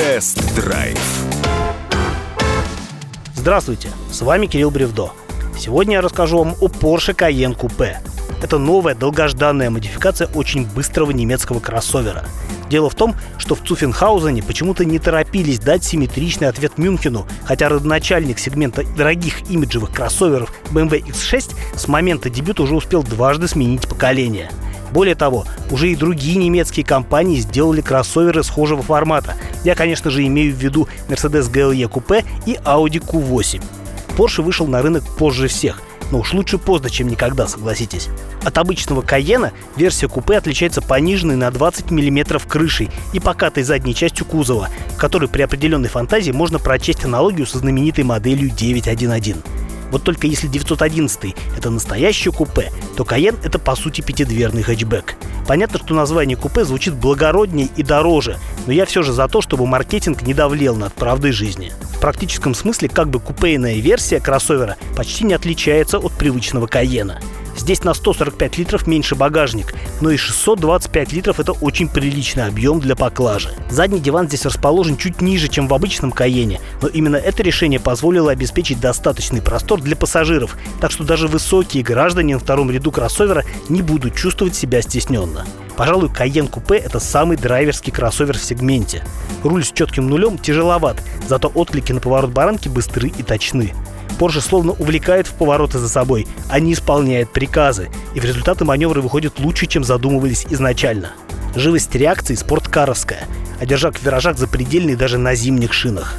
Тест-драйв. Здравствуйте, с вами Кирилл Бревдо. Сегодня я расскажу вам о Porsche Cayenne Coupe. Это новая долгожданная модификация очень быстрого немецкого кроссовера. Дело в том, что в Цуффенхаузене почему-то не торопились дать симметричный ответ Мюнхену, хотя родоначальник сегмента дорогих имиджевых кроссоверов BMW X6 с момента дебюта уже успел дважды сменить поколение – более того, уже и другие немецкие компании сделали кроссоверы схожего формата. Я, конечно же, имею в виду Mercedes GLE Coupe и Audi Q8. Porsche вышел на рынок позже всех, но уж лучше поздно, чем никогда, согласитесь. От обычного Каена версия купе отличается пониженной на 20 мм крышей и покатой задней частью кузова, в которой при определенной фантазии можно прочесть аналогию со знаменитой моделью 911. Вот только если 911 это настоящее купе, то Каен это по сути пятидверный хэтчбэк. Понятно, что название купе звучит благороднее и дороже, но я все же за то, чтобы маркетинг не давлел над правдой жизни. В практическом смысле как бы купейная версия кроссовера почти не отличается от привычного Каена. Здесь на 145 литров меньше багажник, но и 625 литров это очень приличный объем для поклажи. Задний диван здесь расположен чуть ниже, чем в обычном Каене, но именно это решение позволило обеспечить достаточный простор для пассажиров, так что даже высокие граждане на втором ряду кроссовера не будут чувствовать себя стесненно. Пожалуй, Каен Купе – это самый драйверский кроссовер в сегменте. Руль с четким нулем тяжеловат, зато отклики на поворот баранки быстры и точны. Порше словно увлекает в повороты за собой, а не исполняет приказы, и в результате маневры выходят лучше, чем задумывались изначально. Живость реакции спорткаровская, а держак в виражах запредельный даже на зимних шинах.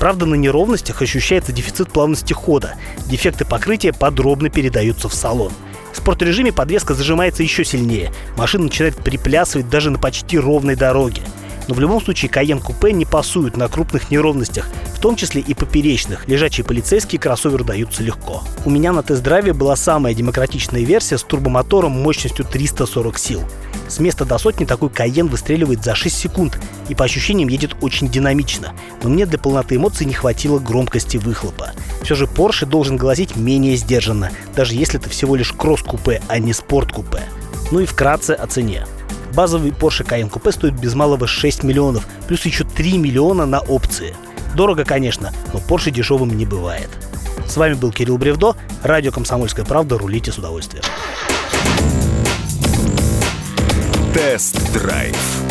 Правда, на неровностях ощущается дефицит плавности хода. Дефекты покрытия подробно передаются в салон. В спортрежиме подвеска зажимается еще сильнее. Машина начинает приплясывать даже на почти ровной дороге. Но в любом случае Каен Купе не пасуют на крупных неровностях, в том числе и поперечных. Лежачие полицейские кроссоверы даются легко. У меня на тест-драйве была самая демократичная версия с турбомотором мощностью 340 сил. С места до сотни такой Каен выстреливает за 6 секунд и по ощущениям едет очень динамично. Но мне для полноты эмоций не хватило громкости выхлопа. Все же Porsche должен глазить менее сдержанно, даже если это всего лишь кросс-купе, а не спорт-купе. Ну и вкратце о цене. Базовый Porsche Cayenne Coupe стоит без малого 6 миллионов, плюс еще 3 миллиона на опции. Дорого, конечно, но Porsche дешевым не бывает. С вами был Кирилл Бревдо, радио «Комсомольская правда». Рулите с удовольствием. Тест-драйв